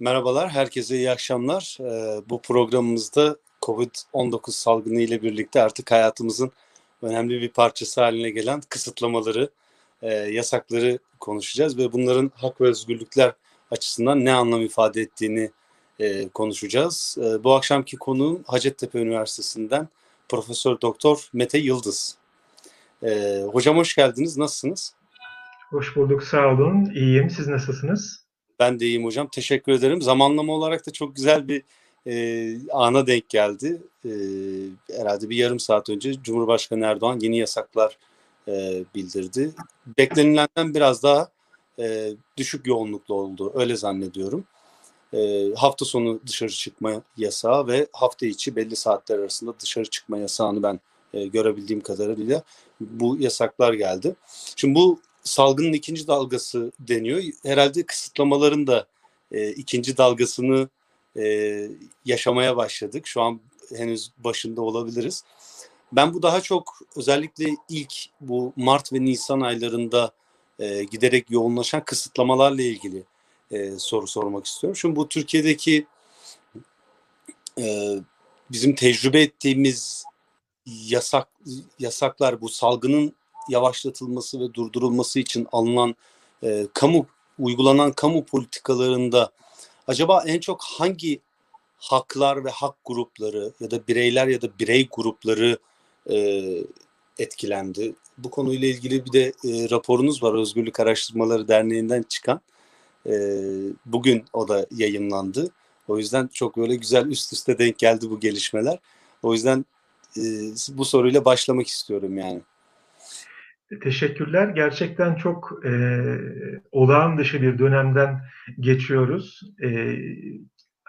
Merhabalar, herkese iyi akşamlar. Ee, bu programımızda COVID-19 salgını ile birlikte artık hayatımızın önemli bir parçası haline gelen kısıtlamaları, e, yasakları konuşacağız ve bunların hak ve özgürlükler açısından ne anlam ifade ettiğini e, konuşacağız. E, bu akşamki konuğum Hacettepe Üniversitesi'nden Profesör Doktor Mete Yıldız. E, hocam hoş geldiniz, nasılsınız? Hoş bulduk, sağ olun. İyiyim, siz nasılsınız? Ben de iyiyim hocam. Teşekkür ederim. Zamanlama olarak da çok güzel bir e, ana denk geldi. E, herhalde bir yarım saat önce Cumhurbaşkanı Erdoğan yeni yasaklar e, bildirdi. Beklenilenden biraz daha e, düşük yoğunluklu oldu. Öyle zannediyorum. E, hafta sonu dışarı çıkma yasağı ve hafta içi belli saatler arasında dışarı çıkma yasağını ben e, görebildiğim kadarıyla bu yasaklar geldi. Şimdi bu salgının ikinci dalgası deniyor. Herhalde kısıtlamaların da e, ikinci dalgasını e, yaşamaya başladık. Şu an henüz başında olabiliriz. Ben bu daha çok özellikle ilk bu Mart ve Nisan aylarında e, giderek yoğunlaşan kısıtlamalarla ilgili e, soru sormak istiyorum. Şimdi bu Türkiye'deki e, bizim tecrübe ettiğimiz yasak yasaklar bu salgının yavaşlatılması ve durdurulması için alınan e, kamu uygulanan kamu politikalarında acaba en çok hangi haklar ve hak grupları ya da bireyler ya da birey grupları e, etkilendi? Bu konuyla ilgili bir de e, raporunuz var Özgürlük Araştırmaları Derneği'nden çıkan. E, bugün o da yayınlandı. O yüzden çok böyle güzel üst üste denk geldi bu gelişmeler. O yüzden e, bu soruyla başlamak istiyorum yani. Teşekkürler. Gerçekten çok e, olağan dışı bir dönemden geçiyoruz. E,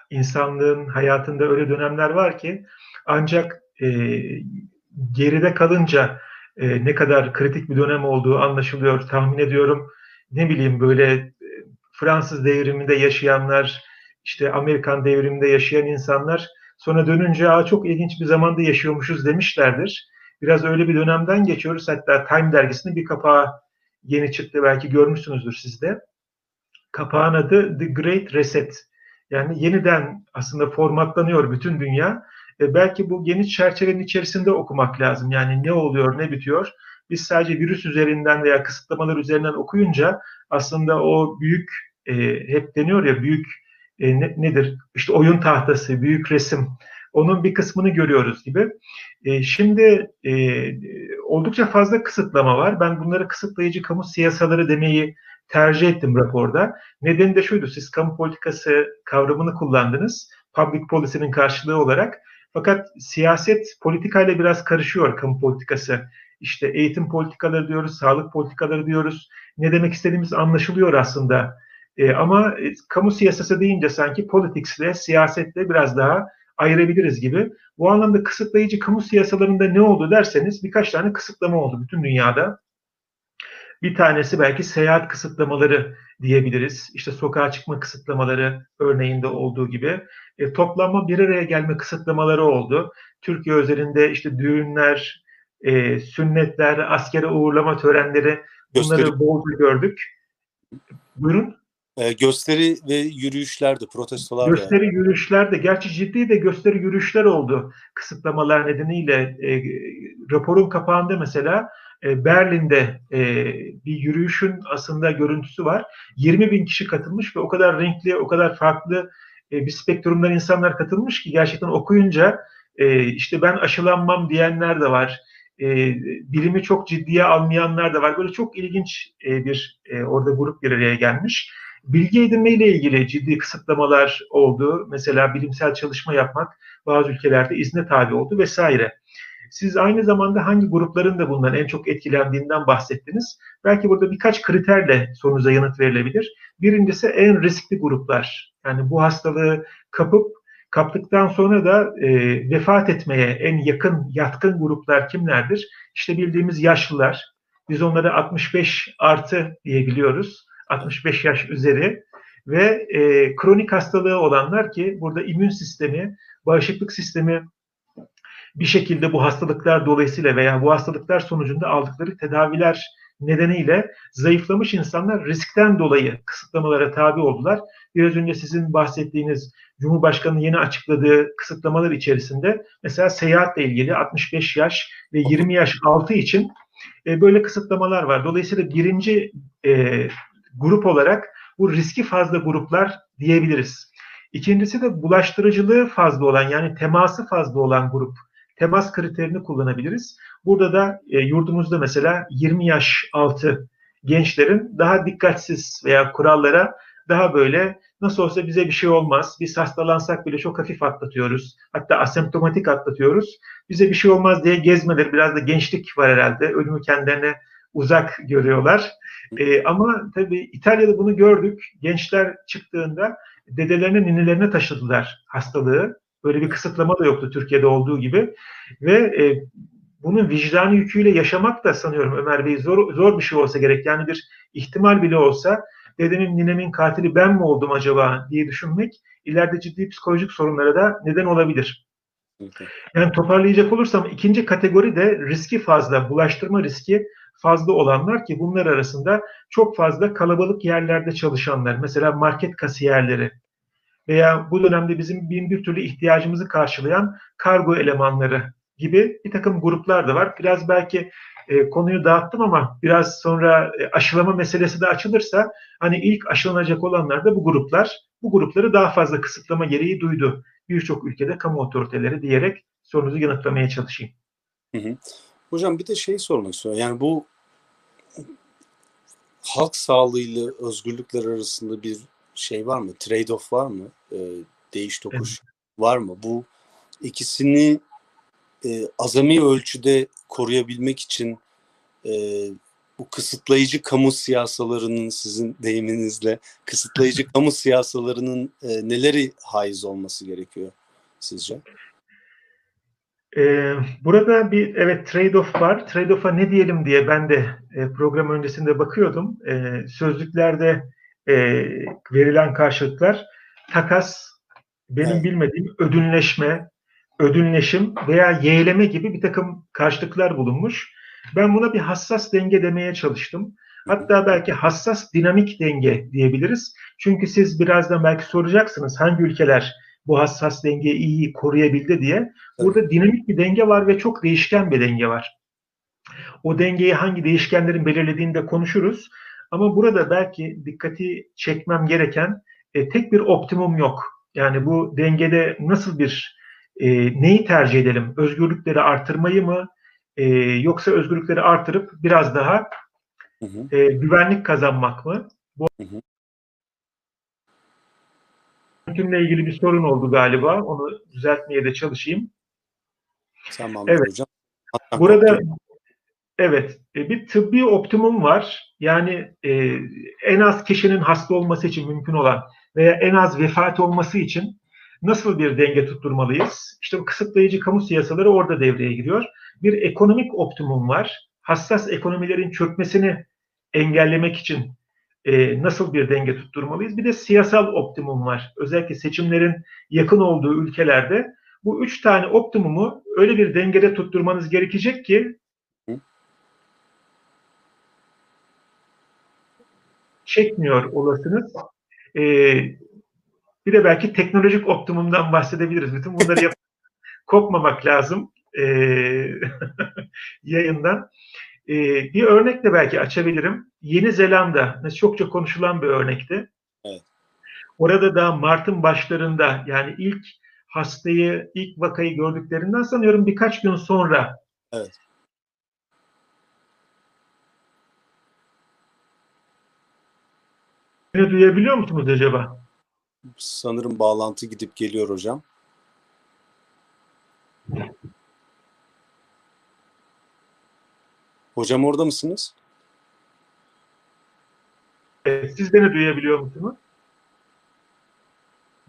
insanlığın hayatında öyle dönemler var ki ancak e, geride kalınca e, ne kadar kritik bir dönem olduğu anlaşılıyor. Tahmin ediyorum ne bileyim böyle Fransız devriminde yaşayanlar, işte Amerikan devriminde yaşayan insanlar sonra dönünce Aa, çok ilginç bir zamanda yaşıyormuşuz demişlerdir. Biraz öyle bir dönemden geçiyoruz. Hatta Time dergisinin bir kapağı yeni çıktı. Belki görmüşsünüzdür siz de. Kapağın adı The Great Reset. Yani yeniden aslında formatlanıyor bütün dünya. E belki bu geniş çerçevenin içerisinde okumak lazım. Yani ne oluyor, ne bitiyor. Biz sadece virüs üzerinden veya kısıtlamalar üzerinden okuyunca aslında o büyük, e, hep deniyor ya büyük e, ne, nedir? İşte oyun tahtası, büyük resim onun bir kısmını görüyoruz gibi. E, şimdi e, oldukça fazla kısıtlama var. Ben bunları kısıtlayıcı kamu siyasaları demeyi tercih ettim raporda. Nedeni de şuydu, siz kamu politikası kavramını kullandınız. Public policy'nin karşılığı olarak. Fakat siyaset politikayla biraz karışıyor kamu politikası. İşte eğitim politikaları diyoruz, sağlık politikaları diyoruz. Ne demek istediğimiz anlaşılıyor aslında. E, ama e, kamu siyasası deyince sanki politicsle, siyasetle biraz daha ayırabiliriz gibi. Bu anlamda kısıtlayıcı kamu siyasalarında ne oldu derseniz birkaç tane kısıtlama oldu bütün dünyada. Bir tanesi belki seyahat kısıtlamaları diyebiliriz. İşte sokağa çıkma kısıtlamaları örneğinde olduğu gibi. E, toplanma bir araya gelme kısıtlamaları oldu. Türkiye özelinde işte düğünler, e, sünnetler, askere uğurlama törenleri bunları Gösteri. bolca gördük. Buyurun. E, gösteri ve yürüyüşler de, protestolar Gösteri yani. yürüyüşler de, gerçi ciddi de gösteri yürüyüşler oldu kısıtlamalar nedeniyle. E, raporun kapağında mesela e, Berlin'de e, bir yürüyüşün aslında görüntüsü var. 20 bin kişi katılmış ve o kadar renkli, o kadar farklı e, bir spektrumdan insanlar katılmış ki gerçekten okuyunca e, işte ben aşılanmam diyenler de var. E, bilimi çok ciddiye almayanlar da var. Böyle çok ilginç e, bir e, orada grup bir araya gelmiş. Bilgi edinme ile ilgili ciddi kısıtlamalar oldu. Mesela bilimsel çalışma yapmak bazı ülkelerde izne tabi oldu vesaire. Siz aynı zamanda hangi grupların da bundan en çok etkilendiğinden bahsettiniz. Belki burada birkaç kriterle sorunuza yanıt verilebilir. Birincisi en riskli gruplar. Yani bu hastalığı kapıp kaptıktan sonra da e, vefat etmeye en yakın, yatkın gruplar kimlerdir? İşte bildiğimiz yaşlılar. Biz onları 65 artı diyebiliyoruz. 65 yaş üzeri ve e, kronik hastalığı olanlar ki burada immün sistemi, bağışıklık sistemi bir şekilde bu hastalıklar dolayısıyla veya bu hastalıklar sonucunda aldıkları tedaviler nedeniyle zayıflamış insanlar riskten dolayı kısıtlamalara tabi oldular. biraz önce sizin bahsettiğiniz Cumhurbaşkanı'nın yeni açıkladığı kısıtlamalar içerisinde mesela seyahatle ilgili 65 yaş ve 20 yaş altı için e, böyle kısıtlamalar var. Dolayısıyla birinci e, grup olarak bu riski fazla gruplar diyebiliriz. İkincisi de bulaştırıcılığı fazla olan yani teması fazla olan grup. Temas kriterini kullanabiliriz. Burada da e, yurdumuzda mesela 20 yaş altı gençlerin daha dikkatsiz veya kurallara daha böyle nasıl olsa bize bir şey olmaz. Biz hastalansak bile çok hafif atlatıyoruz. Hatta asemptomatik atlatıyoruz. Bize bir şey olmaz diye gezmeleri biraz da gençlik var herhalde. Ölümü kendilerine uzak görüyorlar. E, ama tabii İtalya'da bunu gördük. Gençler çıktığında dedelerine, ninelerine taşıdılar hastalığı. Böyle bir kısıtlama da yoktu Türkiye'de olduğu gibi. Ve e, bunun vicdani yüküyle yaşamak da sanıyorum Ömer Bey zor, zor bir şey olsa gerek. Yani bir ihtimal bile olsa dedemin, ninemin katili ben mi oldum acaba diye düşünmek ileride ciddi psikolojik sorunlara da neden olabilir. Yani toparlayacak olursam ikinci kategori de riski fazla, bulaştırma riski fazla olanlar ki bunlar arasında çok fazla kalabalık yerlerde çalışanlar, mesela market kasiyerleri veya bu dönemde bizim bin bir türlü ihtiyacımızı karşılayan kargo elemanları gibi bir takım gruplar da var. Biraz belki e, konuyu dağıttım ama biraz sonra e, aşılama meselesi de açılırsa hani ilk aşılanacak olanlar da bu gruplar. Bu grupları daha fazla kısıtlama gereği duydu. Birçok ülkede kamu otoriteleri diyerek sorunuzu yanıtlamaya çalışayım. Hı hı. Hocam bir de şey sormak istiyorum. Yani bu halk sağlığıyla özgürlükler arasında bir şey var mı? Trade-off var mı? Ee, değiş tokuş evet. var mı? Bu ikisini e, azami ölçüde koruyabilmek için e, bu kısıtlayıcı kamu siyasalarının sizin deyiminizle kısıtlayıcı kamu siyasalarının e, neleri haiz olması gerekiyor sizce? Ee, burada bir evet trade-off var. Trade-off'a ne diyelim diye ben de e, program öncesinde bakıyordum. E, sözlüklerde e, verilen karşılıklar takas, benim evet. bilmediğim ödünleşme, ödünleşim veya yeğleme gibi bir takım karşılıklar bulunmuş. Ben buna bir hassas denge demeye çalıştım. Hatta belki hassas dinamik denge diyebiliriz. Çünkü siz birazdan belki soracaksınız hangi ülkeler bu hassas dengeyi iyi koruyabildi diye. Burada dinamik bir denge var ve çok değişken bir denge var. O dengeyi hangi değişkenlerin belirlediğini de konuşuruz. Ama burada belki dikkati çekmem gereken e, tek bir optimum yok. Yani bu dengede nasıl bir e, neyi tercih edelim? Özgürlükleri artırmayı mı? E, yoksa özgürlükleri artırıp biraz daha hı hı. E, güvenlik kazanmak mı? Bu hı hı. Yönetimle ilgili bir sorun oldu galiba. Onu düzeltmeye de çalışayım. Tamam evet. hocam. Burada evet e, bir tıbbi optimum var. Yani e, en az kişinin hasta olması için mümkün olan veya en az vefat olması için nasıl bir denge tutturmalıyız? İşte bu kısıtlayıcı kamu siyasaları orada devreye giriyor. Bir ekonomik optimum var. Hassas ekonomilerin çökmesini engellemek için e, nasıl bir denge tutturmalıyız? Bir de siyasal optimum var. Özellikle seçimlerin yakın olduğu ülkelerde bu üç tane optimumu öyle bir dengede tutturmanız gerekecek ki çekmiyor olasınız. E, bir de belki teknolojik optimumdan bahsedebiliriz. Bütün bunları yap kopmamak lazım e, yayından. E, bir örnekle belki açabilirim. Yeni Zelanda çokça konuşulan bir örnekti. Evet. Orada da Mart'ın başlarında yani ilk hastayı, ilk vakayı gördüklerinden sanıyorum birkaç gün sonra evet. Beni duyabiliyor musunuz acaba? Sanırım bağlantı gidip geliyor hocam. Hocam orada mısınız? Evet, siz beni duyabiliyor musunuz?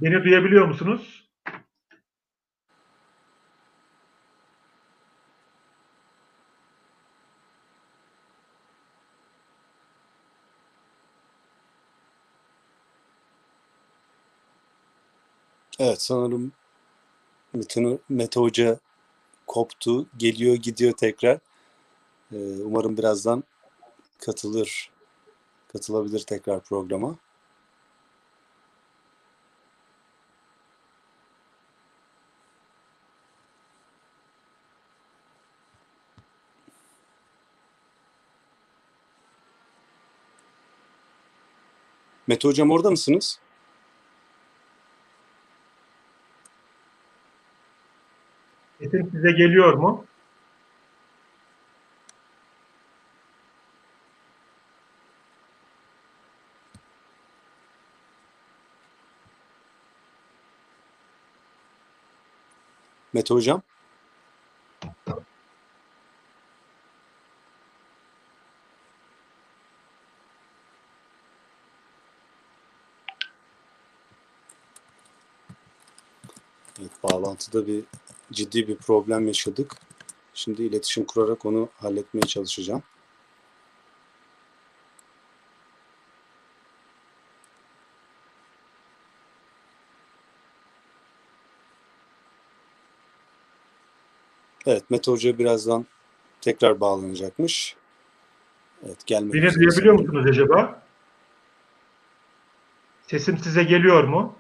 Beni duyabiliyor musunuz? Evet sanırım Mete, Mete Hoca koptu. Geliyor gidiyor tekrar. Ee, umarım birazdan katılır, katılabilir tekrar programa. Mete Hocam orada mısınız? Sesim size geliyor mu? Mete Hocam? Evet, bağlantıda bir ciddi bir problem yaşadık. Şimdi iletişim kurarak onu halletmeye çalışacağım. Evet, Mete Hoca birazdan tekrar bağlanacakmış. Evet, gelmek Beni duyabiliyor musunuz acaba? Sesim size geliyor mu?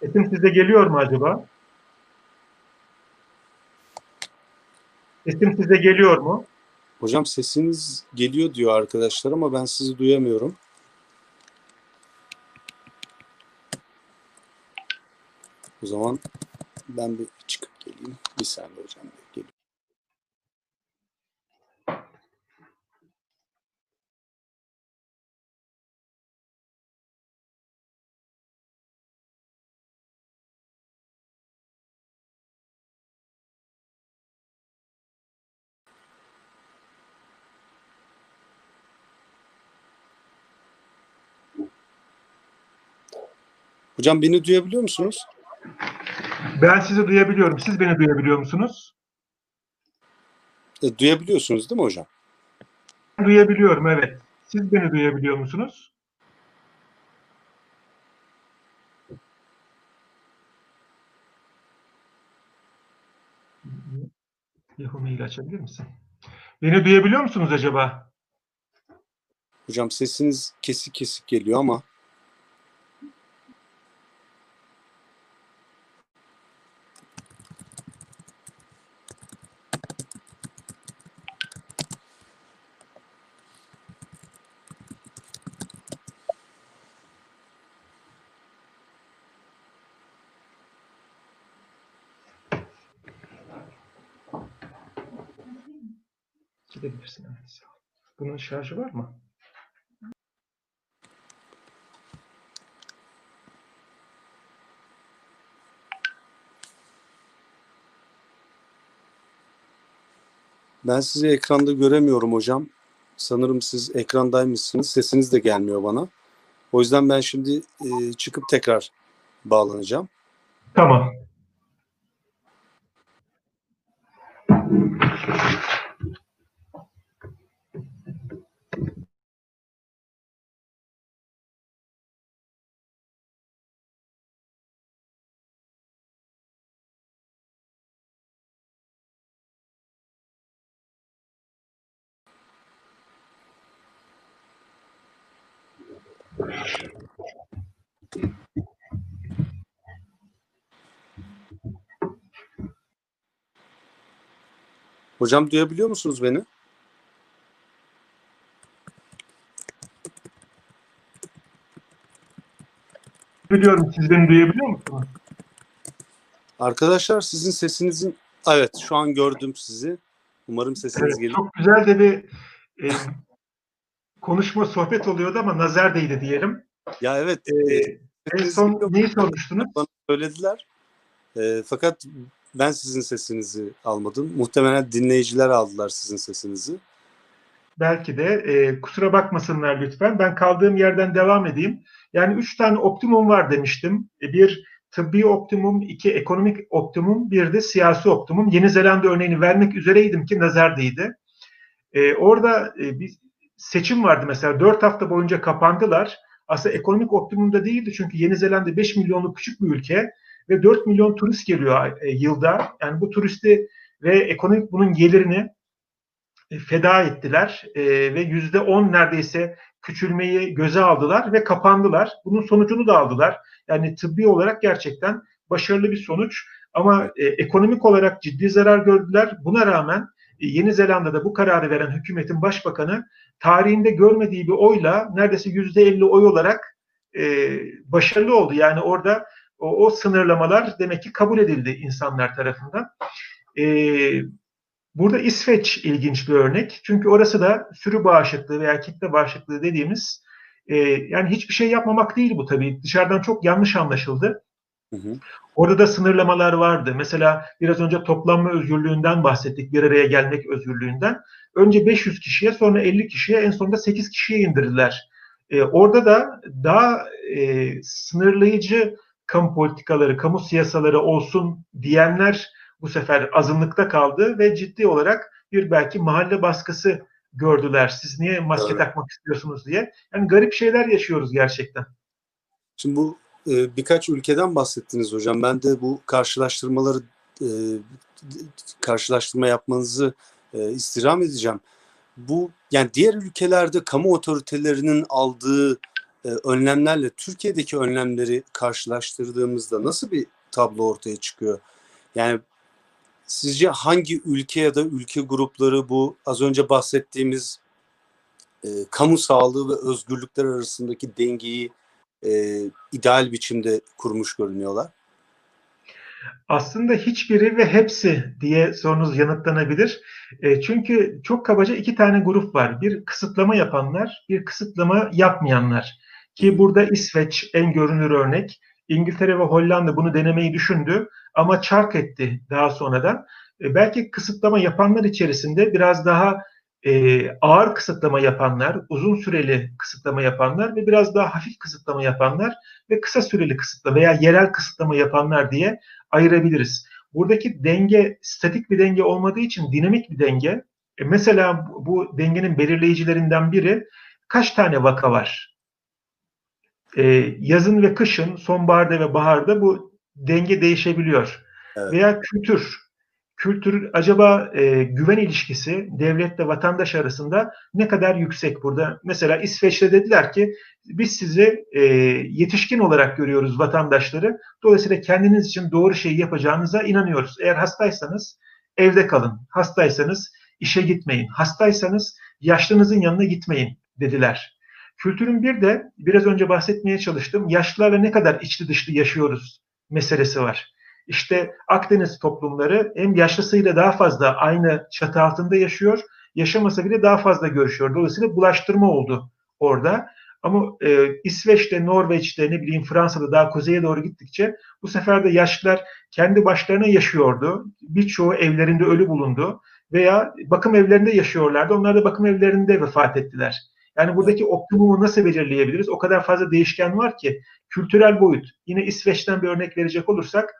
Sesim size geliyor mu acaba? Sesim size geliyor mu? Hocam sesiniz geliyor diyor arkadaşlar ama ben sizi duyamıyorum. O zaman ben bir çıkıp geleyim. Bir saniye hocam. Geliyorum. Hocam beni duyabiliyor musunuz? Ben sizi duyabiliyorum. Siz beni duyabiliyor musunuz? E, duyabiliyorsunuz değil mi hocam? Duyabiliyorum, evet. Siz beni duyabiliyor musunuz? Yahoo Mail açabilir misin? Beni duyabiliyor musunuz acaba? Hocam sesiniz kesik kesik geliyor ama Gidebilirsin. Evet. sağ ol. Bunun şarjı var mı? ben sizi ekranda göremiyorum hocam. Sanırım siz ekrandaymışsınız. Sesiniz de gelmiyor bana. O yüzden ben şimdi e, çıkıp tekrar bağlanacağım. Tamam. Hocam duyabiliyor musunuz beni? Biliyorum. Siz beni duyabiliyor musunuz? Arkadaşlar sizin sesinizin evet şu an gördüm sizi. Umarım sesiniz Evet, gelir. çok güzel de bir e, konuşma, sohbet oluyordu ama nazar değdi diyelim. Ya evet. E, e, en son geliyor. neyi sormuştunuz? Bana söylediler. E, fakat ben sizin sesinizi almadım. Muhtemelen dinleyiciler aldılar sizin sesinizi. Belki de e, kusura bakmasınlar lütfen. Ben kaldığım yerden devam edeyim. Yani üç tane optimum var demiştim. E, bir tıbbi optimum, iki ekonomik optimum, bir de siyasi optimum. Yeni Zelanda örneğini vermek üzereydim ki nazar değdi. E, orada e, bir seçim vardı mesela. Dört hafta boyunca kapandılar. Aslında ekonomik optimumda değildi çünkü Yeni Zelanda 5 milyonluk küçük bir ülke ve 4 milyon turist geliyor e, yılda. Yani bu turisti ve ekonomik bunun gelirini e, feda ettiler e, ve yüzde on neredeyse küçülmeyi göze aldılar ve kapandılar. Bunun sonucunu da aldılar. Yani tıbbi olarak gerçekten başarılı bir sonuç ama e, ekonomik olarak ciddi zarar gördüler. Buna rağmen Yeni Zelanda'da bu kararı veren hükümetin başbakanı tarihinde görmediği bir oyla neredeyse yüzde elli oy olarak e, başarılı oldu. Yani orada o, o sınırlamalar demek ki kabul edildi insanlar tarafından. E, burada İsveç ilginç bir örnek. Çünkü orası da sürü bağışıklığı veya kitle bağışıklığı dediğimiz e, yani hiçbir şey yapmamak değil bu tabii. Dışarıdan çok yanlış anlaşıldı. Hı hı. Orada da sınırlamalar vardı. Mesela biraz önce toplanma özgürlüğünden bahsettik, bir araya gelmek özgürlüğünden. Önce 500 kişiye, sonra 50 kişiye, en sonunda 8 kişiye indirdiler. Ee, orada da daha e, sınırlayıcı kamu politikaları, kamu siyasaları olsun diyenler bu sefer azınlıkta kaldı ve ciddi olarak bir belki mahalle baskısı gördüler. Siz niye maske evet. takmak istiyorsunuz diye. Yani garip şeyler yaşıyoruz gerçekten. Şimdi bu e, birkaç ülkeden bahsettiniz hocam. Ben de bu karşılaştırmaları e, karşılaştırma yapmanızı e, istirham edeceğim. Bu yani diğer ülkelerde kamu otoritelerinin aldığı e, önlemlerle Türkiye'deki önlemleri karşılaştırdığımızda nasıl bir tablo ortaya çıkıyor? Yani sizce hangi ülke ya da ülke grupları bu az önce bahsettiğimiz e, kamu sağlığı ve özgürlükler arasındaki dengeyi e, ideal biçimde kurmuş görünüyorlar? Aslında hiçbiri ve hepsi diye sorunuz yanıtlanabilir. E, çünkü çok kabaca iki tane grup var. Bir kısıtlama yapanlar, bir kısıtlama yapmayanlar. Ki burada İsveç en görünür örnek. İngiltere ve Hollanda bunu denemeyi düşündü ama çark etti daha sonradan. E, belki kısıtlama yapanlar içerisinde biraz daha e, ağır kısıtlama yapanlar, uzun süreli kısıtlama yapanlar ve biraz daha hafif kısıtlama yapanlar ve kısa süreli kısıtlama veya yerel kısıtlama yapanlar diye ayırabiliriz. Buradaki denge statik bir denge olmadığı için dinamik bir denge. E, mesela bu dengenin belirleyicilerinden biri kaç tane vaka var? E, yazın ve kışın, sonbaharda ve baharda bu denge değişebiliyor. Evet. Veya kültür, kültür acaba e, güven ilişkisi devletle vatandaş arasında ne kadar yüksek burada? Mesela İsveç'te dediler ki biz sizi e, yetişkin olarak görüyoruz vatandaşları. Dolayısıyla kendiniz için doğru şeyi yapacağınıza inanıyoruz. Eğer hastaysanız evde kalın. Hastaysanız işe gitmeyin. Hastaysanız yaşlınızın yanına gitmeyin dediler. Kültürün bir de biraz önce bahsetmeye çalıştım. Yaşlılarla ne kadar içli dışlı yaşıyoruz meselesi var. İşte Akdeniz toplumları hem yaşlısıyla daha fazla aynı çatı altında yaşıyor, yaşamasa bile daha fazla görüşüyor. Dolayısıyla bulaştırma oldu orada. Ama e, İsveç'te, Norveç'te, ne bileyim Fransa'da daha kuzeye doğru gittikçe bu sefer de yaşlılar kendi başlarına yaşıyordu. Birçoğu evlerinde ölü bulundu veya bakım evlerinde yaşıyorlardı. Onlar da bakım evlerinde vefat ettiler. Yani buradaki optimumu nasıl belirleyebiliriz? O kadar fazla değişken var ki kültürel boyut. Yine İsveç'ten bir örnek verecek olursak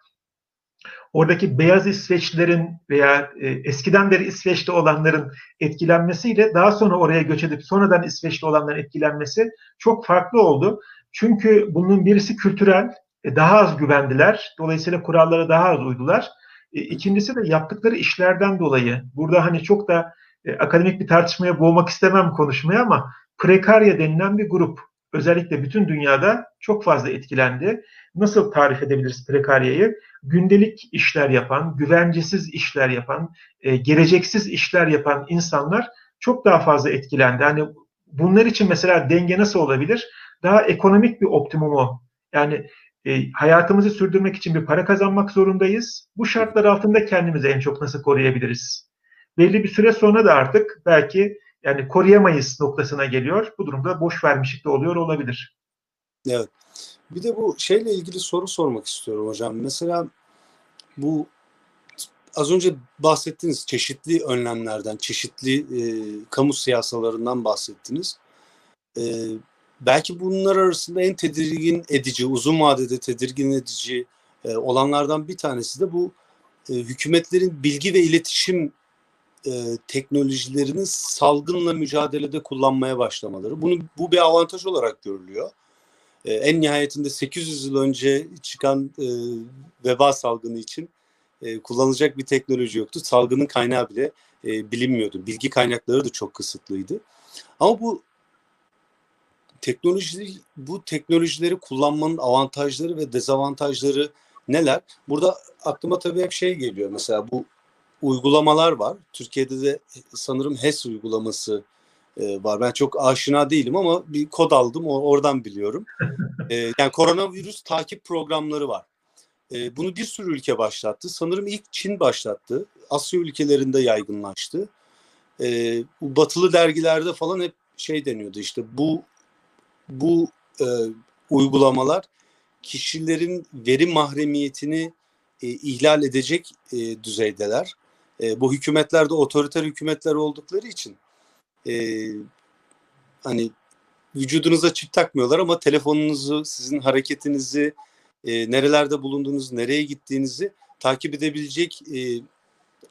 oradaki beyaz İsveçlilerin veya e, eskiden beri İsveç'te olanların etkilenmesiyle daha sonra oraya göç edip sonradan İsveçli olanların etkilenmesi çok farklı oldu. Çünkü bunun birisi kültürel, e, daha az güvendiler. Dolayısıyla kurallara daha az uydular. E, ikincisi de yaptıkları işlerden dolayı. Burada hani çok da e, akademik bir tartışmaya boğmak istemem konuşmaya ama prekarya denilen bir grup özellikle bütün dünyada çok fazla etkilendi. Nasıl tarif edebiliriz prekaryayı? Gündelik işler yapan, güvencesiz işler yapan, e, geleceksiz işler yapan insanlar çok daha fazla etkilendi. Hani bunlar için mesela denge nasıl olabilir? Daha ekonomik bir optimumu yani e, hayatımızı sürdürmek için bir para kazanmak zorundayız. Bu şartlar altında kendimizi en çok nasıl koruyabiliriz? Belli bir süre sonra da artık belki yani koruyamayız noktasına geliyor. Bu durumda boş vermişlik de oluyor olabilir. Evet. Bir de bu şeyle ilgili soru sormak istiyorum hocam. Mesela bu az önce bahsettiğiniz çeşitli önlemlerden, çeşitli e, kamu siyasalarından bahsettiniz. E, belki bunlar arasında en tedirgin edici, uzun vadede tedirgin edici e, olanlardan bir tanesi de bu e, hükümetlerin bilgi ve iletişim e, teknolojilerini salgınla mücadelede kullanmaya başlamaları. Bunu bu bir avantaj olarak görülüyor. E, en nihayetinde 800 yıl önce çıkan e, veba salgını için e, kullanılacak bir teknoloji yoktu. Salgının kaynağı bile e, bilinmiyordu. Bilgi kaynakları da çok kısıtlıydı. Ama bu teknoloji bu teknolojileri kullanmanın avantajları ve dezavantajları neler? Burada aklıma tabii hep şey geliyor. Mesela bu uygulamalar var. Türkiye'de de sanırım HES uygulaması e, var. Ben çok aşina değilim ama bir kod aldım oradan biliyorum. E, yani koronavirüs takip programları var. E, bunu bir sürü ülke başlattı. Sanırım ilk Çin başlattı. Asya ülkelerinde yaygınlaştı. E, bu batılı dergilerde falan hep şey deniyordu işte bu bu e, uygulamalar kişilerin veri mahremiyetini e, ihlal edecek e, düzeydeler. E, bu hükümetler de otoriter hükümetler oldukları için e, hani vücudunuza çip takmıyorlar ama telefonunuzu, sizin hareketinizi, e, nerelerde bulunduğunuzu, nereye gittiğinizi takip edebilecek e,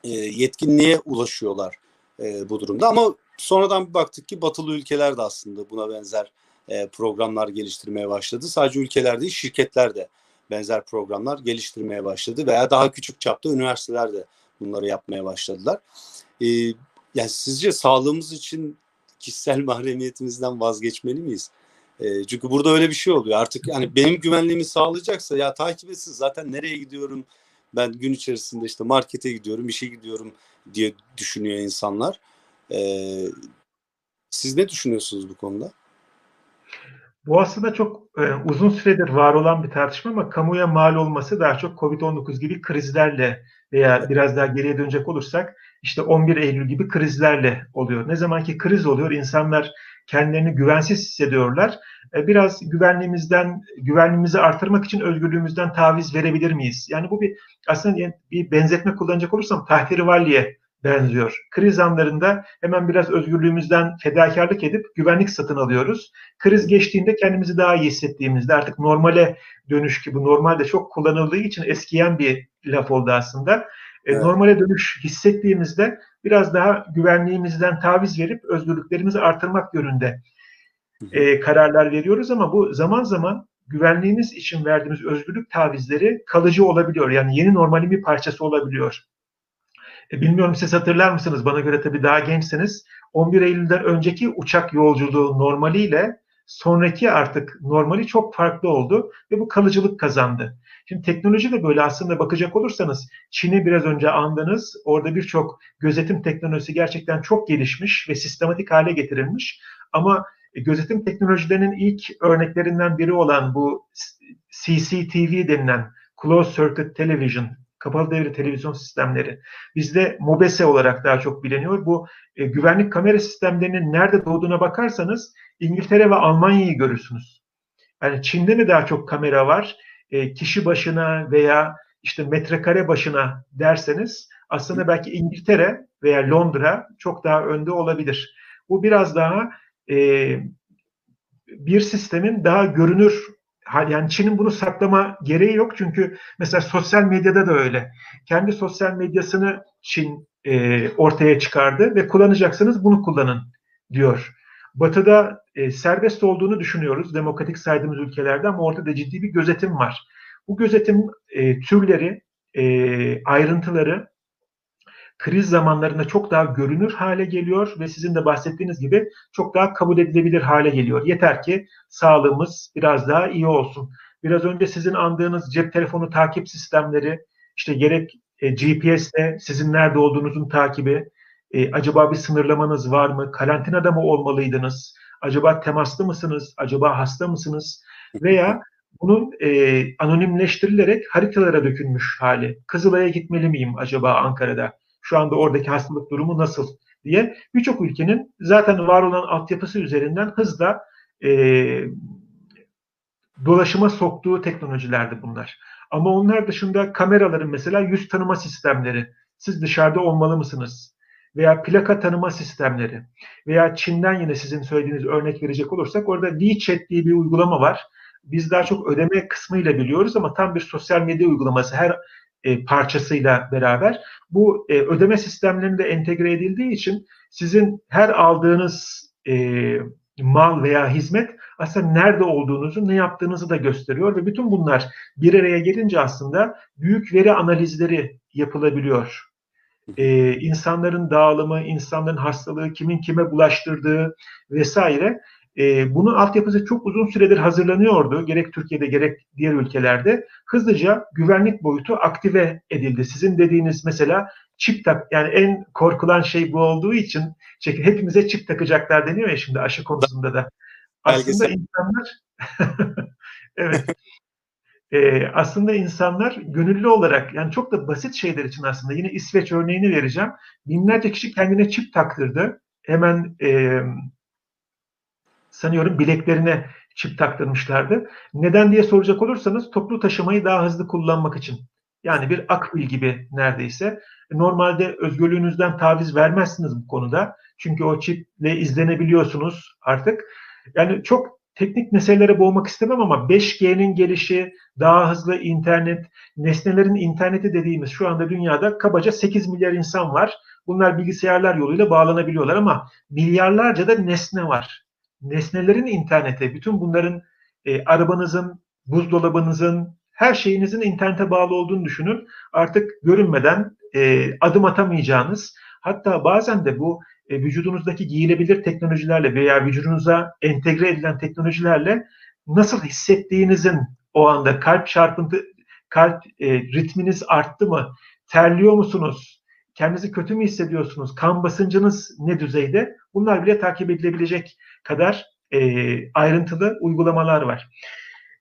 e, yetkinliğe ulaşıyorlar e, bu durumda. Ama sonradan bir baktık ki batılı ülkeler de aslında buna benzer e, programlar geliştirmeye başladı. Sadece ülkeler değil, şirketler de benzer programlar geliştirmeye başladı veya daha küçük çapta üniversiteler de bunları yapmaya başladılar. E, yani sizce sağlığımız için kişisel mahremiyetimizden vazgeçmeli miyiz? E, çünkü burada öyle bir şey oluyor. Artık yani benim güvenliğimi sağlayacaksa ya takip etsin zaten nereye gidiyorum? Ben gün içerisinde işte markete gidiyorum, işe gidiyorum diye düşünüyor insanlar. E, siz ne düşünüyorsunuz bu konuda? Bu aslında çok e, uzun süredir var olan bir tartışma ama kamuya mal olması daha çok COVID-19 gibi krizlerle veya biraz daha geriye dönecek olursak işte 11 Eylül gibi krizlerle oluyor. Ne zaman ki kriz oluyor insanlar kendilerini güvensiz hissediyorlar. E, biraz güvenliğimizden, güvenliğimizi artırmak için özgürlüğümüzden taviz verebilir miyiz? Yani bu bir aslında bir benzetme kullanacak olursam tahrivalliye benziyor. Kriz anlarında hemen biraz özgürlüğümüzden fedakarlık edip güvenlik satın alıyoruz. Kriz geçtiğinde kendimizi daha iyi hissettiğimizde artık normale dönüş ki bu normalde çok kullanıldığı için eskiyen bir laf oldu aslında. E, evet. Normale dönüş hissettiğimizde biraz daha güvenliğimizden taviz verip özgürlüklerimizi artırmak yönünde e, kararlar veriyoruz ama bu zaman zaman güvenliğimiz için verdiğimiz özgürlük tavizleri kalıcı olabiliyor. Yani yeni normalin bir parçası olabiliyor. E, bilmiyorum siz hatırlar mısınız? Bana göre tabii daha gençsiniz. 11 Eylül'den önceki uçak yolculuğu normaliyle sonraki artık normali çok farklı oldu ve bu kalıcılık kazandı. Şimdi teknoloji de böyle aslında bakacak olursanız Çin'i biraz önce andınız. Orada birçok gözetim teknolojisi gerçekten çok gelişmiş ve sistematik hale getirilmiş. Ama gözetim teknolojilerinin ilk örneklerinden biri olan bu CCTV denilen Closed Circuit Television kapalı devre televizyon sistemleri. Bizde MOBESE olarak daha çok biliniyor. Bu e, güvenlik kamera sistemlerinin nerede doğduğuna bakarsanız İngiltere ve Almanya'yı görürsünüz. Yani Çin'de mi daha çok kamera var? E, kişi başına veya işte metrekare başına derseniz aslında belki İngiltere veya Londra çok daha önde olabilir. Bu biraz daha e, bir sistemin daha görünür yani Çin'in bunu saklama gereği yok çünkü mesela sosyal medyada da öyle. Kendi sosyal medyasını Çin e, ortaya çıkardı ve kullanacaksınız bunu kullanın diyor. Batı'da e, serbest olduğunu düşünüyoruz demokratik saydığımız ülkelerde ama ortada ciddi bir gözetim var. Bu gözetim e, türleri, e, ayrıntıları kriz zamanlarında çok daha görünür hale geliyor ve sizin de bahsettiğiniz gibi çok daha kabul edilebilir hale geliyor. Yeter ki sağlığımız biraz daha iyi olsun. Biraz önce sizin andığınız cep telefonu takip sistemleri, işte gerek e, GPS'te sizin nerede olduğunuzun takibi, e, acaba bir sınırlamanız var mı? Karantinada mı olmalıydınız? Acaba temaslı mısınız? Acaba hasta mısınız? Veya bunun e, anonimleştirilerek haritalara dökülmüş hali. Kızılay'a gitmeli miyim acaba Ankara'da? Şu anda oradaki hastalık durumu nasıl diye birçok ülkenin zaten var olan altyapısı üzerinden hızla e, dolaşıma soktuğu teknolojilerdi bunlar. Ama onlar dışında kameraların mesela yüz tanıma sistemleri, siz dışarıda olmalı mısınız? Veya plaka tanıma sistemleri veya Çin'den yine sizin söylediğiniz örnek verecek olursak orada WeChat diye bir uygulama var. Biz daha çok ödeme kısmıyla biliyoruz ama tam bir sosyal medya uygulaması. Her e, parçasıyla beraber bu e, ödeme sistemlerinde entegre edildiği için sizin her aldığınız e, mal veya hizmet aslında nerede olduğunuzu, ne yaptığınızı da gösteriyor ve bütün bunlar bir araya gelince aslında büyük veri analizleri yapılabiliyor. Ee, insanların dağılımı, insanların hastalığı, kimin kime bulaştırdığı vesaire e, bunun altyapısı çok uzun süredir hazırlanıyordu. Gerek Türkiye'de gerek diğer ülkelerde. Hızlıca güvenlik boyutu aktive edildi. Sizin dediğiniz mesela çip tak yani en korkulan şey bu olduğu için çünkü hepimize çip takacaklar deniyor ya şimdi aşı konusunda da. Aslında insanlar evet ee, aslında insanlar gönüllü olarak yani çok da basit şeyler için aslında yine İsveç örneğini vereceğim. Binlerce kişi kendine çip taktırdı. Hemen e, sanıyorum bileklerine çip taktırmışlardı. Neden diye soracak olursanız toplu taşımayı daha hızlı kullanmak için. Yani bir akbil gibi neredeyse. Normalde özgürlüğünüzden taviz vermezsiniz bu konuda. Çünkü o çiple izlenebiliyorsunuz artık. Yani çok teknik meselelere boğmak istemem ama 5G'nin gelişi, daha hızlı internet, nesnelerin interneti dediğimiz şu anda dünyada kabaca 8 milyar insan var. Bunlar bilgisayarlar yoluyla bağlanabiliyorlar ama milyarlarca da nesne var. Nesnelerin internete, bütün bunların e, arabanızın, buzdolabınızın, her şeyinizin internete bağlı olduğunu düşünün. Artık görünmeden e, adım atamayacağınız, hatta bazen de bu e, vücudunuzdaki giyilebilir teknolojilerle veya vücudunuza entegre edilen teknolojilerle nasıl hissettiğinizin o anda kalp çarpıntı, kalp e, ritminiz arttı mı, terliyor musunuz, kendinizi kötü mü hissediyorsunuz, kan basıncınız ne düzeyde bunlar bile takip edilebilecek kadar e, ayrıntılı uygulamalar var.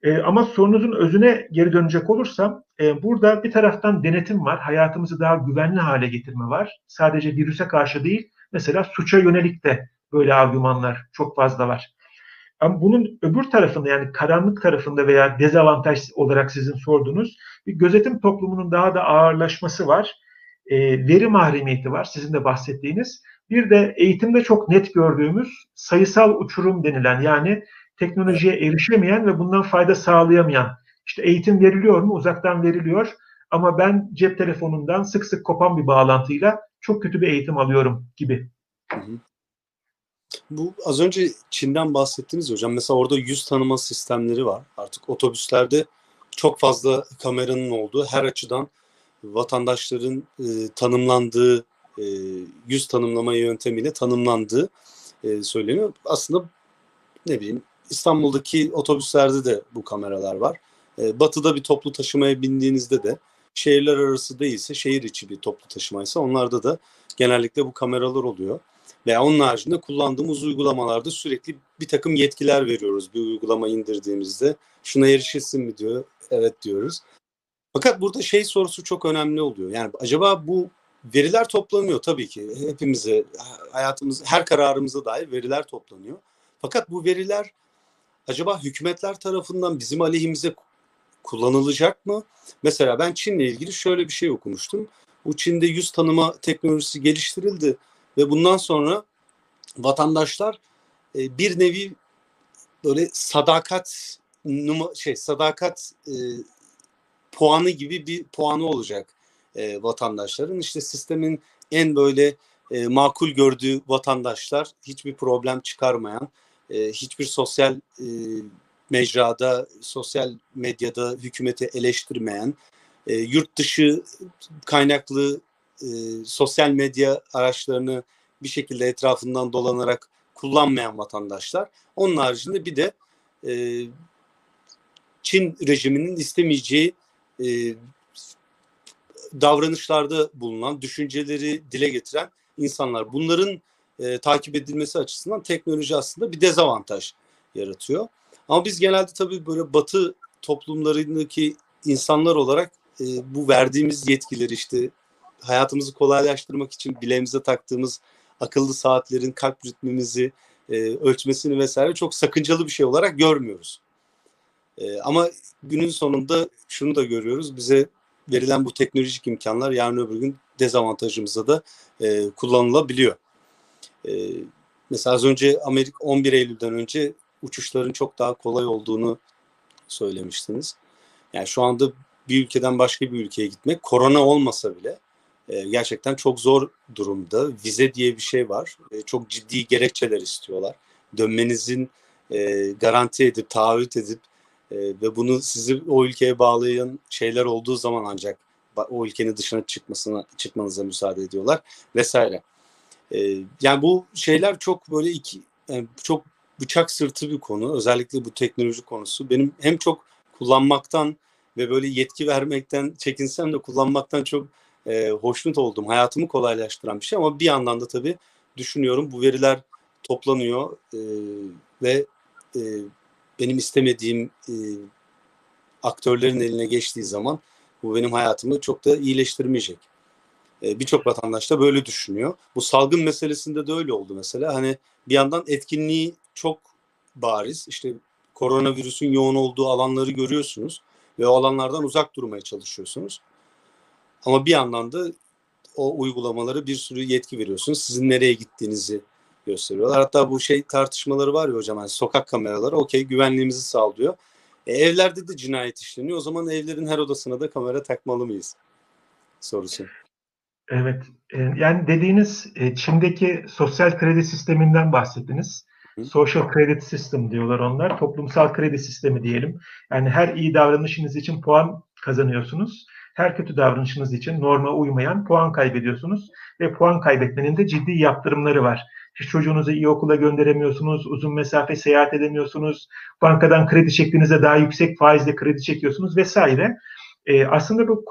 E, ama sorunuzun özüne geri dönecek olursam, e, burada bir taraftan denetim var, hayatımızı daha güvenli hale getirme var. Sadece virüse karşı değil, mesela suça yönelik de böyle argümanlar çok fazla var. Ama bunun öbür tarafında yani karanlık tarafında veya dezavantaj olarak sizin sorduğunuz bir gözetim toplumunun daha da ağırlaşması var. E, veri mahremiyeti var sizin de bahsettiğiniz. Bir de eğitimde çok net gördüğümüz sayısal uçurum denilen yani teknolojiye erişemeyen ve bundan fayda sağlayamayan. İşte eğitim veriliyor mu? Uzaktan veriliyor. Ama ben cep telefonundan sık sık kopan bir bağlantıyla çok kötü bir eğitim alıyorum gibi. Hı hı. Bu az önce Çin'den bahsettiniz hocam. Mesela orada yüz tanıma sistemleri var. Artık otobüslerde çok fazla kameranın olduğu her açıdan vatandaşların e, tanımlandığı e, yüz tanımlama yöntemiyle tanımlandığı e, söyleniyor. Aslında ne bileyim İstanbul'daki otobüslerde de bu kameralar var. E, batı'da bir toplu taşımaya bindiğinizde de şehirler arası değilse şehir içi bir toplu taşımaysa onlarda da genellikle bu kameralar oluyor. Veya onun haricinde kullandığımız uygulamalarda sürekli bir takım yetkiler veriyoruz. Bir uygulama indirdiğimizde şuna erişilsin mi diyor. Evet diyoruz. Fakat burada şey sorusu çok önemli oluyor. Yani acaba bu veriler toplanıyor tabii ki. Hepimize, hayatımız, her kararımıza dair veriler toplanıyor. Fakat bu veriler acaba hükümetler tarafından bizim aleyhimize kullanılacak mı? Mesela ben Çin'le ilgili şöyle bir şey okumuştum. Bu Çin'de yüz tanıma teknolojisi geliştirildi ve bundan sonra vatandaşlar e, bir nevi böyle sadakat numa, şey sadakat e, puanı gibi bir puanı olacak e, vatandaşların. İşte sistemin en böyle e, makul gördüğü vatandaşlar hiçbir problem çıkarmayan, e, hiçbir sosyal e, mecrada, sosyal medyada hükümeti eleştirmeyen, e, yurt dışı kaynaklı e, sosyal medya araçlarını bir şekilde etrafından dolanarak kullanmayan vatandaşlar. Onun haricinde bir de e, Çin rejiminin istemeyeceği e, davranışlarda bulunan, düşünceleri dile getiren insanlar. Bunların e, takip edilmesi açısından teknoloji aslında bir dezavantaj yaratıyor. Ama biz genelde tabii böyle batı toplumlarındaki insanlar olarak e, bu verdiğimiz yetkileri işte hayatımızı kolaylaştırmak için bileğimize taktığımız akıllı saatlerin kalp ritmimizi e, ölçmesini vesaire çok sakıncalı bir şey olarak görmüyoruz. E, ama günün sonunda şunu da görüyoruz. Bize verilen bu teknolojik imkanlar yarın öbür gün dezavantajımıza da e, kullanılabiliyor. E, mesela az önce Amerika 11 Eylül'den önce uçuşların çok daha kolay olduğunu söylemiştiniz. Yani şu anda bir ülkeden başka bir ülkeye gitmek korona olmasa bile e, gerçekten çok zor durumda. Vize diye bir şey var. E, çok ciddi gerekçeler istiyorlar. Dönmenizin e, garanti edip, taahhüt edip e, ve bunu sizi o ülkeye bağlayan şeyler olduğu zaman ancak o ülkenin dışına çıkmasına çıkmanıza müsaade ediyorlar vesaire. E, yani bu şeyler çok böyle iki yani çok bıçak sırtı bir konu. Özellikle bu teknoloji konusu. Benim hem çok kullanmaktan ve böyle yetki vermekten çekinsem de kullanmaktan çok e, hoşnut oldum. Hayatımı kolaylaştıran bir şey ama bir yandan da tabii düşünüyorum bu veriler toplanıyor e, ve e, benim istemediğim e, aktörlerin eline geçtiği zaman bu benim hayatımı çok da iyileştirmeyecek. E, Birçok vatandaş da böyle düşünüyor. Bu salgın meselesinde de öyle oldu mesela. Hani bir yandan etkinliği çok bariz. İşte koronavirüsün yoğun olduğu alanları görüyorsunuz ve o alanlardan uzak durmaya çalışıyorsunuz. Ama bir yandan da o uygulamaları bir sürü yetki veriyorsunuz. Sizin nereye gittiğinizi gösteriyorlar. Hatta bu şey tartışmaları var ya hocam yani sokak kameraları okey güvenliğimizi sağlıyor. E, evlerde de cinayet işleniyor. O zaman evlerin her odasına da kamera takmalı mıyız? Sorusu. Evet. e, Yani dediğiniz e, Çin'deki sosyal kredi sisteminden bahsettiniz. Hı. Social credit system diyorlar onlar. Toplumsal kredi sistemi diyelim. Yani her iyi davranışınız için puan kazanıyorsunuz. Her kötü davranışınız için norma uymayan puan kaybediyorsunuz. Ve puan kaybetmenin de ciddi yaptırımları var. İşte çocuğunuzu iyi okula gönderemiyorsunuz, uzun mesafe seyahat edemiyorsunuz, bankadan kredi çektiğinizde daha yüksek faizle kredi çekiyorsunuz vesaire. E, aslında bu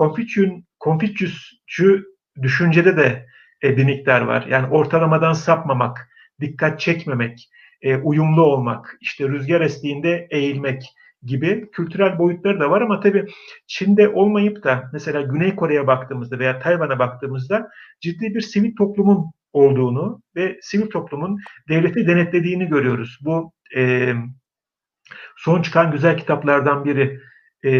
Confucius'cu düşüncede de e, bir miktar var. Yani ortalamadan sapmamak, dikkat çekmemek, e, uyumlu olmak, işte rüzgar estiğinde eğilmek gibi kültürel boyutları da var ama tabii Çin'de olmayıp da mesela Güney Kore'ye baktığımızda veya Tayvan'a baktığımızda ciddi bir sivil toplumun olduğunu ve sivil toplumun devleti denetlediğini görüyoruz. Bu e, son çıkan güzel kitaplardan biri e,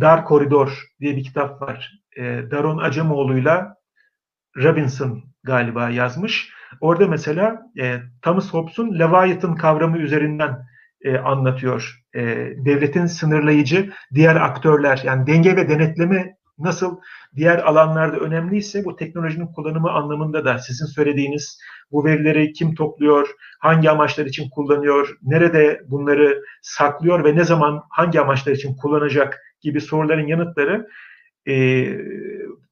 Dar Koridor diye bir kitap var. E, Daron Acemoğlu'yla Robinson galiba yazmış. Orada mesela e, Thomas Hobbes'un Leviathan kavramı üzerinden e, anlatıyor. E, devletin sınırlayıcı diğer aktörler yani denge ve denetleme nasıl diğer alanlarda önemliyse bu teknolojinin kullanımı anlamında da sizin söylediğiniz bu verileri kim topluyor, hangi amaçlar için kullanıyor, nerede bunları saklıyor ve ne zaman hangi amaçlar için kullanacak gibi soruların yanıtları e,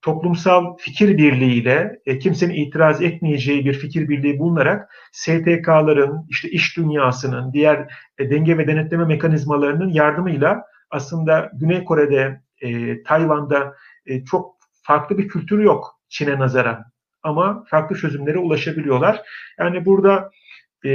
toplumsal fikir birliğiyle e, kimsenin itiraz etmeyeceği bir fikir birliği bulunarak STK'ların, işte iş dünyasının, diğer e, denge ve denetleme mekanizmalarının yardımıyla aslında Güney Kore'de, e, Tayvan'da e, çok farklı bir kültürü yok Çin'e nazaran. Ama farklı çözümlere ulaşabiliyorlar. Yani burada e,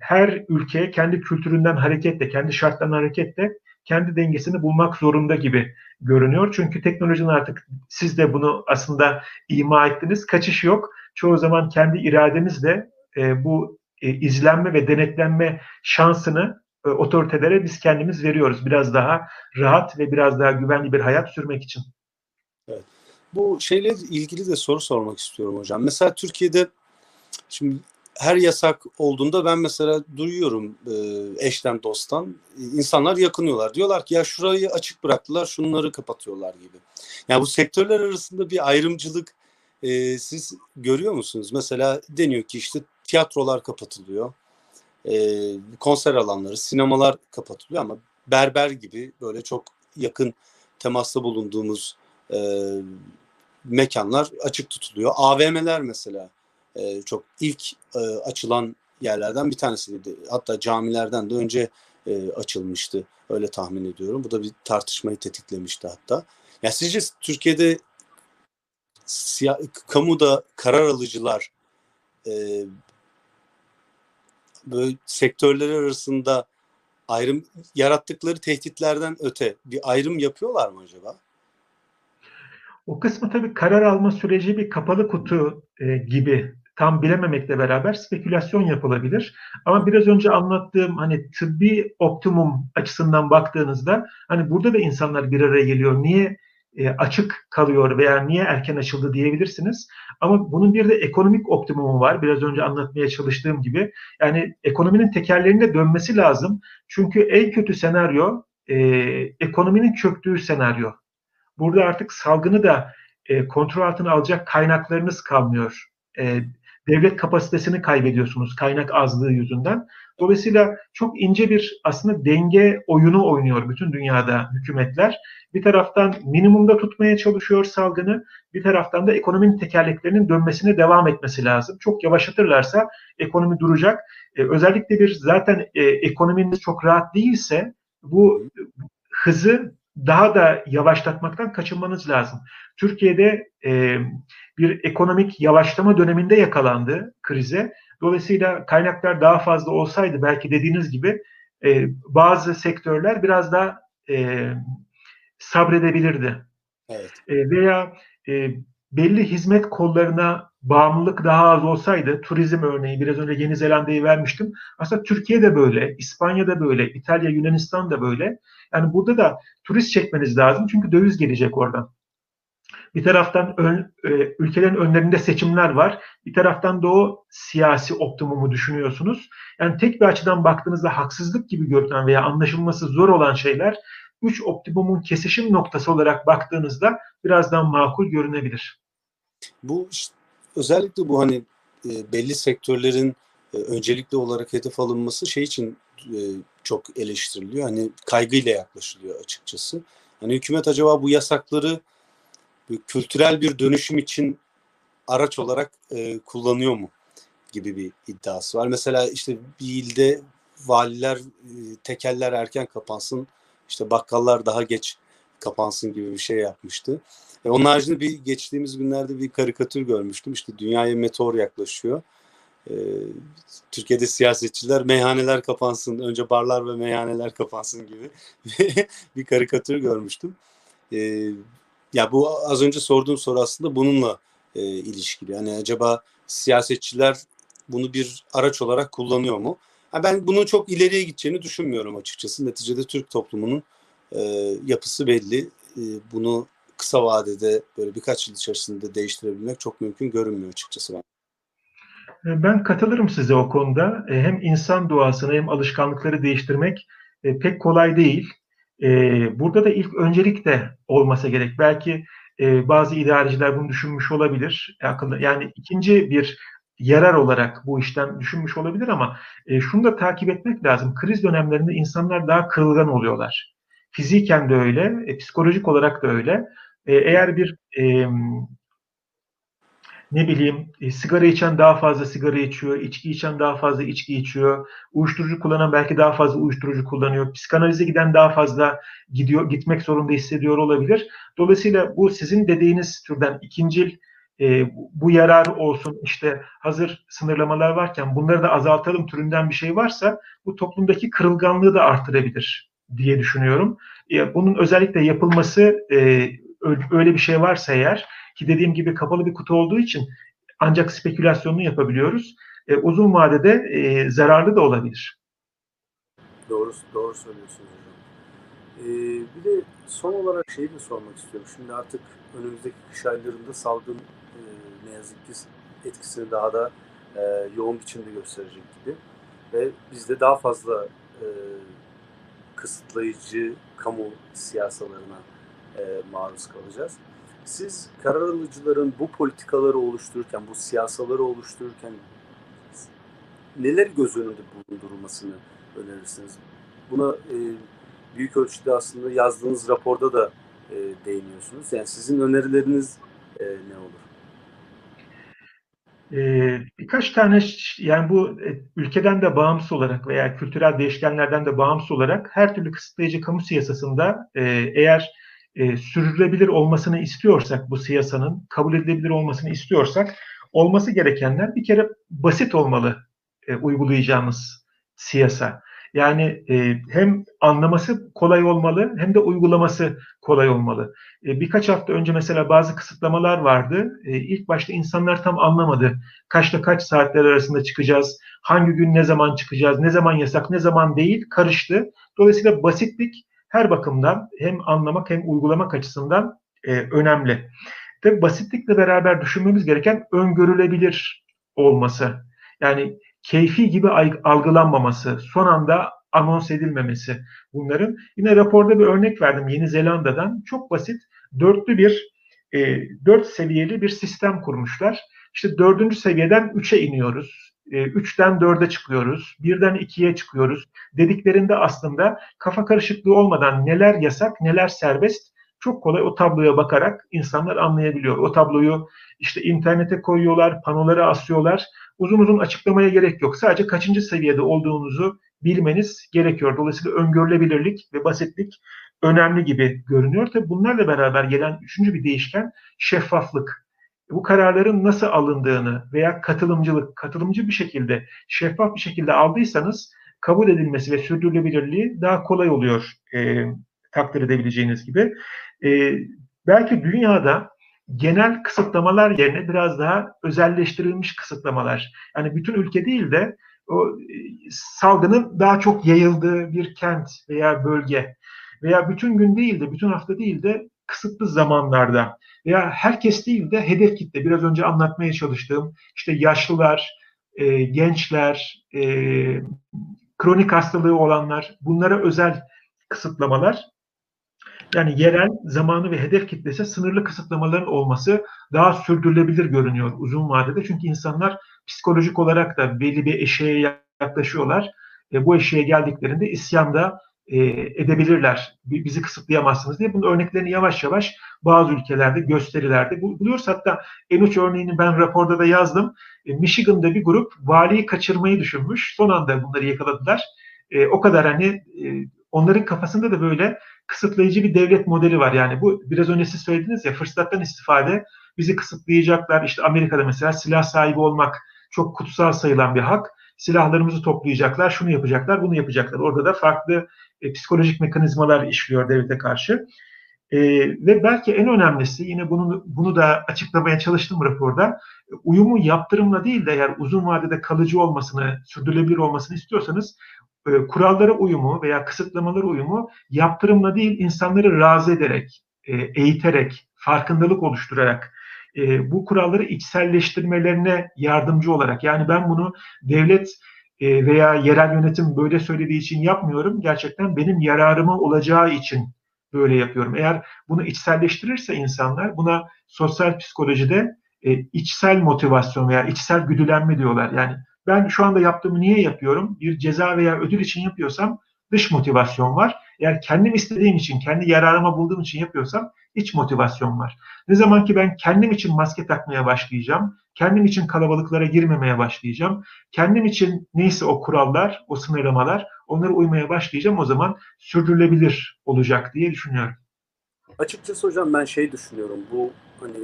her ülke kendi kültüründen hareketle, kendi şartlarından hareketle kendi dengesini bulmak zorunda gibi görünüyor. Çünkü teknolojinin artık siz de bunu aslında ima ettiniz. Kaçış yok. Çoğu zaman kendi irademizle e, bu e, izlenme ve denetlenme şansını e, otoritelere biz kendimiz veriyoruz. Biraz daha rahat ve biraz daha güvenli bir hayat sürmek için. Evet. Bu şeyle ilgili de soru sormak istiyorum hocam. Mesela Türkiye'de şimdi her yasak olduğunda ben mesela duyuyorum e, eşten dosttan insanlar yakınıyorlar. Diyorlar ki ya şurayı açık bıraktılar şunları kapatıyorlar gibi. Yani bu sektörler arasında bir ayrımcılık e, siz görüyor musunuz? Mesela deniyor ki işte tiyatrolar kapatılıyor. E, konser alanları, sinemalar kapatılıyor ama berber gibi böyle çok yakın temasta bulunduğumuz e, mekanlar açık tutuluyor. AVM'ler mesela e, çok ilk e, açılan yerlerden bir tanesiydi. Hatta camilerden de önce e, açılmıştı. Öyle tahmin ediyorum. Bu da bir tartışmayı tetiklemişti hatta. Ya sizce Türkiye'de siya, kamuda karar alıcılar e, böyle sektörler arasında ayrım yarattıkları tehditlerden öte bir ayrım yapıyorlar mı acaba? O kısmı tabii karar alma süreci bir kapalı kutu e, gibi tam bilememekle beraber spekülasyon yapılabilir. Ama biraz önce anlattığım hani tıbbi optimum açısından baktığınızda hani burada da insanlar bir araya geliyor. Niye e, açık kalıyor veya niye erken açıldı diyebilirsiniz. Ama bunun bir de ekonomik optimumu var. Biraz önce anlatmaya çalıştığım gibi. Yani ekonominin tekerlerinde dönmesi lazım. Çünkü en kötü senaryo e, ekonominin çöktüğü senaryo. Burada artık salgını da e, kontrol altına alacak kaynaklarınız kalmıyor. E, devlet kapasitesini kaybediyorsunuz kaynak azlığı yüzünden. Dolayısıyla çok ince bir aslında denge oyunu oynuyor bütün dünyada hükümetler. Bir taraftan minimumda tutmaya çalışıyor salgını, bir taraftan da ekonominin tekerleklerinin dönmesine devam etmesi lazım. Çok yavaşlatırlarsa ekonomi duracak. Ee, özellikle bir zaten e, ekonominiz çok rahat değilse bu hızı daha da yavaşlatmaktan kaçınmanız lazım. Türkiye'de e, bir ekonomik yavaşlama döneminde yakalandı krize. Dolayısıyla kaynaklar daha fazla olsaydı belki dediğiniz gibi e, bazı sektörler biraz daha e, sabredebilirdi. Evet. E, veya e, belli hizmet kollarına bağımlılık daha az olsaydı, turizm örneği biraz önce Yeni Zelanda'yı vermiştim. Aslında Türkiye de böyle, İspanya da böyle, İtalya, Yunanistan da böyle. Yani burada da turist çekmeniz lazım çünkü döviz gelecek oradan. Bir taraftan ön, e, ülkelerin önlerinde seçimler var. Bir taraftan da o siyasi optimumu düşünüyorsunuz. Yani tek bir açıdan baktığınızda haksızlık gibi görünen veya anlaşılması zor olan şeyler üç optimumun kesişim noktası olarak baktığınızda birazdan makul görünebilir. Bu özellikle bu hani e, belli sektörlerin e, öncelikli olarak hedef alınması şey için e, çok eleştiriliyor. Hani kaygıyla yaklaşılıyor açıkçası. Hani hükümet acaba bu yasakları kültürel bir dönüşüm için araç olarak e, kullanıyor mu gibi bir iddiası var. Mesela işte bir ilde valiler e, tekeller erken kapansın, işte bakkallar daha geç kapansın gibi bir şey yapmıştı. E, onun haricinde bir geçtiğimiz günlerde bir karikatür görmüştüm. İşte dünyaya meteor yaklaşıyor. E, Türkiye'de siyasetçiler meyhaneler kapansın, önce barlar ve meyhaneler kapansın gibi bir karikatür görmüştüm. E, ya bu az önce sorduğum soru aslında bununla e, ilişkili. Yani acaba siyasetçiler bunu bir araç olarak kullanıyor mu? Yani ben bunun çok ileriye gideceğini düşünmüyorum açıkçası. Neticede Türk toplumunun e, yapısı belli. E, bunu kısa vadede böyle birkaç yıl içerisinde değiştirebilmek çok mümkün görünmüyor açıkçası ben. E, ben katılırım size o konuda. E, hem insan doğasını hem alışkanlıkları değiştirmek e, pek kolay değil. Burada da ilk öncelik de olmasa gerek. Belki bazı idareciler bunu düşünmüş olabilir. Yani ikinci bir yarar olarak bu işten düşünmüş olabilir ama şunu da takip etmek lazım. Kriz dönemlerinde insanlar daha kırılgan oluyorlar. Fiziken de öyle, psikolojik olarak da öyle. Eğer bir ne bileyim e, sigara içen daha fazla sigara içiyor, içki içen daha fazla içki içiyor, uyuşturucu kullanan belki daha fazla uyuşturucu kullanıyor, psikanalize giden daha fazla gidiyor, gitmek zorunda hissediyor olabilir. Dolayısıyla bu sizin dediğiniz türden ikincil e, bu yarar olsun işte hazır sınırlamalar varken bunları da azaltalım türünden bir şey varsa bu toplumdaki kırılganlığı da artırabilir diye düşünüyorum. E, bunun özellikle yapılması e, öyle bir şey varsa eğer ki dediğim gibi kapalı bir kutu olduğu için ancak spekülasyonunu yapabiliyoruz. E, uzun vadede e, zararlı da olabilir. Doğru, doğru söylüyorsunuz hocam. Ee, bir de son olarak şeyi de sormak istiyorum. Şimdi artık önümüzdeki kış aylarında salgın e, ne yazık ki etkisini daha da e, yoğun biçimde gösterecek gibi. Ve biz de daha fazla e, kısıtlayıcı kamu siyasalarına e, maruz kalacağız. Siz karar alıcıların bu politikaları oluştururken, bu siyasaları oluştururken neler göz önünde bulundurulmasını önerirsiniz? Buna e, büyük ölçüde aslında yazdığınız raporda da e, değiniyorsunuz. Yani sizin önerileriniz e, ne olur? Ee, birkaç tane yani bu e, ülkeden de bağımsız olarak veya kültürel değişkenlerden de bağımsız olarak her türlü kısıtlayıcı kamu siyasasında e, eğer e, sürdürülebilir olmasını istiyorsak bu siyasanın kabul edilebilir olmasını istiyorsak olması gerekenler bir kere basit olmalı e, uygulayacağımız siyasa. Yani e, hem anlaması kolay olmalı hem de uygulaması kolay olmalı. E, birkaç hafta önce mesela bazı kısıtlamalar vardı. E, ilk başta insanlar tam anlamadı. Kaçta kaç saatler arasında çıkacağız, hangi gün ne zaman çıkacağız, ne zaman yasak, ne zaman değil karıştı. Dolayısıyla basitlik her bakımdan hem anlamak hem uygulamak açısından e, önemli. Tabi basitlikle beraber düşünmemiz gereken öngörülebilir olması. Yani keyfi gibi algılanmaması, son anda anons edilmemesi bunların. Yine raporda bir örnek verdim Yeni Zelanda'dan. Çok basit dörtlü bir e, dört seviyeli bir sistem kurmuşlar. İşte dördüncü seviyeden üçe iniyoruz. 3'ten e, 4'e çıkıyoruz, 1'den 2'ye çıkıyoruz dediklerinde aslında kafa karışıklığı olmadan neler yasak, neler serbest çok kolay o tabloya bakarak insanlar anlayabiliyor. O tabloyu işte internete koyuyorlar, panoları asıyorlar. Uzun uzun açıklamaya gerek yok. Sadece kaçıncı seviyede olduğunuzu bilmeniz gerekiyor. Dolayısıyla öngörülebilirlik ve basitlik önemli gibi görünüyor. Tabii bunlarla beraber gelen üçüncü bir değişken şeffaflık. Bu kararların nasıl alındığını veya katılımcılık, katılımcı bir şekilde, şeffaf bir şekilde aldıysanız kabul edilmesi ve sürdürülebilirliği daha kolay oluyor e, takdir edebileceğiniz gibi. E, belki dünyada genel kısıtlamalar yerine biraz daha özelleştirilmiş kısıtlamalar. Yani bütün ülke değil de o e, salgının daha çok yayıldığı bir kent veya bölge veya bütün gün değil de bütün hafta değil de kısıtlı zamanlarda veya herkes değil de hedef kitle biraz önce anlatmaya çalıştığım işte yaşlılar, e, gençler, e, kronik hastalığı olanlar bunlara özel kısıtlamalar yani yerel zamanı ve hedef kitlesi sınırlı kısıtlamaların olması daha sürdürülebilir görünüyor uzun vadede. Çünkü insanlar psikolojik olarak da belli bir eşeğe yaklaşıyorlar. E, bu eşeğe geldiklerinde isyanda e, edebilirler. Bizi kısıtlayamazsınız diye. Bunun örneklerini yavaş yavaş bazı ülkelerde, gösterilerde buluyoruz. Hatta en uç örneğini ben raporda da yazdım. E, Michigan'da bir grup valiyi kaçırmayı düşünmüş. Son anda bunları yakaladılar. E, o kadar hani e, onların kafasında da böyle kısıtlayıcı bir devlet modeli var. Yani bu biraz önce siz söylediniz ya fırsattan istifade bizi kısıtlayacaklar. İşte Amerika'da mesela silah sahibi olmak çok kutsal sayılan bir hak. Silahlarımızı toplayacaklar, şunu yapacaklar, bunu yapacaklar. Orada da farklı e, psikolojik mekanizmalar işliyor devlete karşı. E, ve belki en önemlisi yine bunu bunu da açıklamaya çalıştım raporda. Uyumu yaptırımla değil de eğer uzun vadede kalıcı olmasını, sürdürülebilir olmasını istiyorsanız e, kurallara uyumu veya kısıtlamalara uyumu yaptırımla değil insanları razı ederek, e, eğiterek, farkındalık oluşturarak e, bu kuralları içselleştirmelerine yardımcı olarak yani ben bunu devlet e, veya yerel yönetim böyle söylediği için yapmıyorum. Gerçekten benim yararıma olacağı için böyle yapıyorum. Eğer bunu içselleştirirse insanlar buna sosyal psikolojide e, içsel motivasyon veya içsel güdülenme diyorlar. Yani ben şu anda yaptığımı niye yapıyorum? Bir ceza veya ödül için yapıyorsam dış motivasyon var. Eğer kendim istediğim için, kendi yararıma bulduğum için yapıyorsam iç motivasyon var. Ne zaman ki ben kendim için maske takmaya başlayacağım, kendim için kalabalıklara girmemeye başlayacağım, kendim için neyse o kurallar, o sınırlamalar, onlara uymaya başlayacağım o zaman sürdürülebilir olacak diye düşünüyorum. Açıkçası hocam ben şey düşünüyorum. Bu hani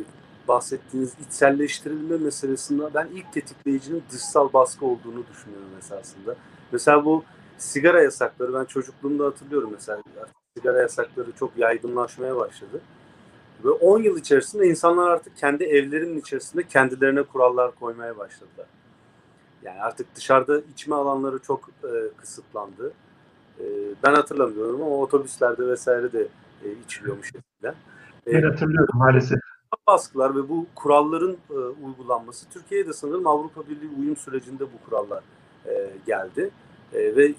bahsettiğiniz içselleştirilme meselesinde ben ilk tetikleyicinin dışsal baskı olduğunu düşünüyorum esasında. Mesela bu sigara yasakları ben çocukluğumda hatırlıyorum mesela sigara yasakları çok yaygınlaşmaya başladı. Ve 10 yıl içerisinde insanlar artık kendi evlerinin içerisinde kendilerine kurallar koymaya başladılar. Yani artık dışarıda içme alanları çok e, kısıtlandı. E, ben hatırlamıyorum ama otobüslerde vesaire de e, içiliyormuş eskiden. E, ben hatırlıyorum maalesef. Baskılar ve bu kuralların e, uygulanması Türkiye'de sanırım Avrupa Birliği uyum sürecinde bu kurallar e, geldi. E, ve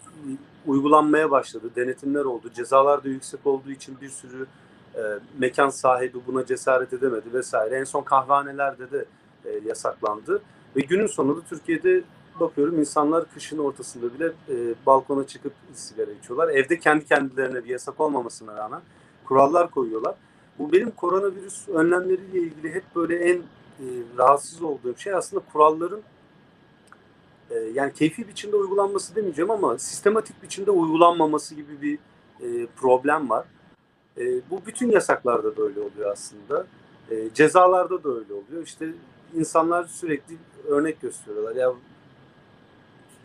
uygulanmaya başladı. Denetimler oldu. Cezalar da yüksek olduğu için bir sürü e, mekan sahibi buna cesaret edemedi vesaire. En son kahvehanelerde de e, yasaklandı. Ve günün sonunda Türkiye'de bakıyorum insanlar kışın ortasında bile e, balkona çıkıp sigara içiyorlar. Evde kendi kendilerine bir yasak olmamasına rağmen kurallar koyuyorlar. Bu benim koronavirüs önlemleriyle ilgili hep böyle en e, rahatsız olduğum şey aslında kuralların e, yani keyfi biçimde uygulanması demeyeceğim ama sistematik biçimde uygulanmaması gibi bir e, problem var. E, bu bütün yasaklarda böyle oluyor aslında. E, cezalarda da öyle oluyor. İşte insanlar sürekli örnek gösteriyorlar. Ya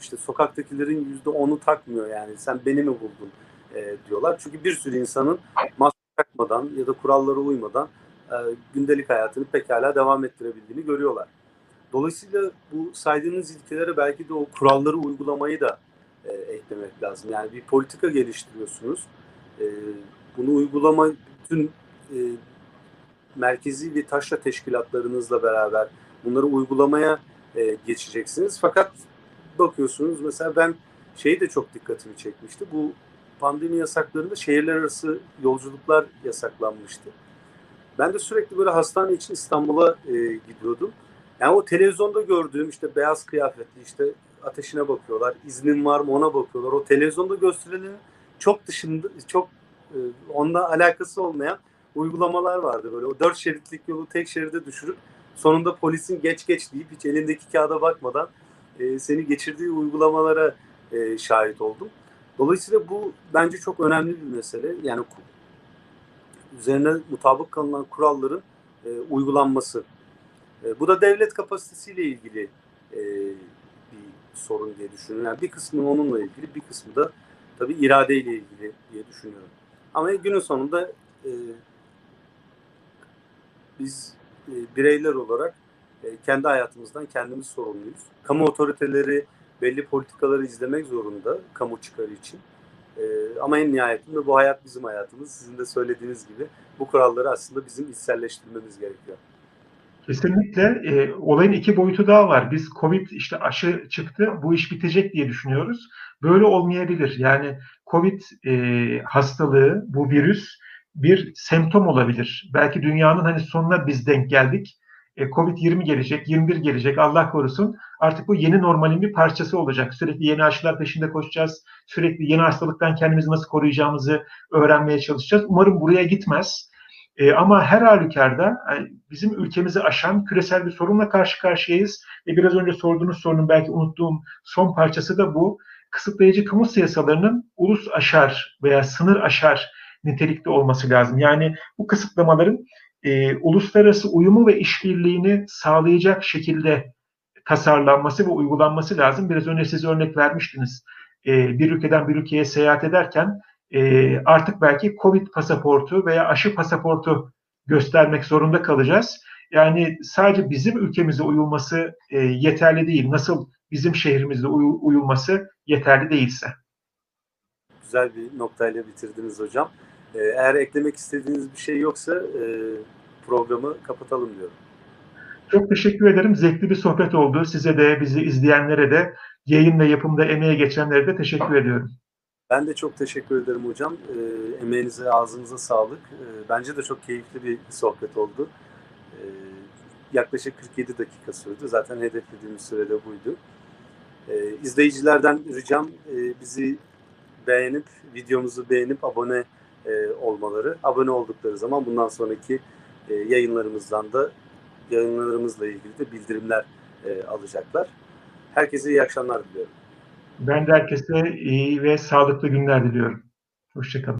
işte sokaktakilerin yüzde onu takmıyor yani. Sen beni mi buldun e, diyorlar. Çünkü bir sürü insanın maske takmadan ya da kurallara uymadan e, gündelik hayatını pekala devam ettirebildiğini görüyorlar. Dolayısıyla bu saydığınız ilkelere belki de o kuralları uygulamayı da e, eklemek lazım. Yani bir politika geliştiriyorsunuz. E, bunu uygulama bütün e, merkezi ve taşra teşkilatlarınızla beraber bunları uygulamaya e, geçeceksiniz. Fakat bakıyorsunuz mesela ben şeyi de çok dikkatimi çekmişti. Bu pandemi yasaklarında şehirler arası yolculuklar yasaklanmıştı. Ben de sürekli böyle hastane için İstanbul'a e, gidiyordum. Yani o televizyonda gördüğüm işte beyaz kıyafetli işte ateşine bakıyorlar, iznin var mı ona bakıyorlar. O televizyonda gösterilenin çok dışında, çok e, alakası olmayan uygulamalar vardı. Böyle o dört şeritlik yolu tek şeride düşürüp sonunda polisin geç geç deyip hiç elindeki kağıda bakmadan e, seni geçirdiği uygulamalara e, şahit oldum. Dolayısıyla bu bence çok önemli bir mesele. Yani üzerine mutabık kalınan kuralların e, uygulanması. E, bu da devlet kapasitesiyle ilgili e, bir sorun diye düşünüyorum. Yani bir kısmı onunla ilgili, bir kısmı da tabii iradeyle ilgili diye düşünüyorum. Ama günün sonunda e, biz bireyler olarak kendi hayatımızdan kendimiz sorumluyuz. Kamu otoriteleri belli politikaları izlemek zorunda kamu çıkarı için. Ama en nihayetinde bu hayat bizim hayatımız. Sizin de söylediğiniz gibi bu kuralları aslında bizim içselleştirmemiz gerekiyor. Kesinlikle. E, olayın iki boyutu daha var. Biz Covid işte aşı çıktı, bu iş bitecek diye düşünüyoruz. Böyle olmayabilir. Yani Covid e, hastalığı, bu virüs bir semptom olabilir. Belki dünyanın hani sonuna biz denk geldik. E, Covid-20 gelecek, 21 gelecek Allah korusun. Artık bu yeni normalin bir parçası olacak. Sürekli yeni aşılar peşinde koşacağız. Sürekli yeni hastalıktan kendimizi nasıl koruyacağımızı öğrenmeye çalışacağız. Umarım buraya gitmez. E, ama her halükarda yani bizim ülkemizi aşan küresel bir sorunla karşı karşıyayız. Ve biraz önce sorduğunuz sorunun belki unuttuğum son parçası da bu. Kısıtlayıcı kamu siyasalarının ulus aşar veya sınır aşar nitelikte olması lazım. Yani bu kısıtlamaların e, uluslararası uyumu ve işbirliğini sağlayacak şekilde tasarlanması ve uygulanması lazım. Biraz önce siz örnek vermiştiniz. E, bir ülkeden bir ülkeye seyahat ederken e, artık belki Covid pasaportu veya aşı pasaportu göstermek zorunda kalacağız. Yani sadece bizim ülkemize uyulması e, yeterli değil. Nasıl bizim şehrimizde uy- uyulması yeterli değilse. Güzel bir noktayla bitirdiniz hocam. Ee, eğer eklemek istediğiniz bir şey yoksa e, programı kapatalım diyorum. Çok teşekkür ederim. Zevkli bir sohbet oldu. Size de bizi izleyenlere de yayın ve yapımda emeğe geçenlere de teşekkür ediyorum. Ben de çok teşekkür ederim hocam. E, emeğinize, ağzınıza sağlık. E, bence de çok keyifli bir sohbet oldu. E, yaklaşık 47 dakika sürdü. Zaten hedeflediğimiz sürede buydu. E, izleyicilerden ricam e, bizi beğenip, videomuzu beğenip abone e, olmaları. Abone oldukları zaman bundan sonraki e, yayınlarımızdan da yayınlarımızla ilgili de bildirimler e, alacaklar. Herkese iyi akşamlar diliyorum. Ben de herkese iyi ve sağlıklı günler diliyorum. Hoşçakalın.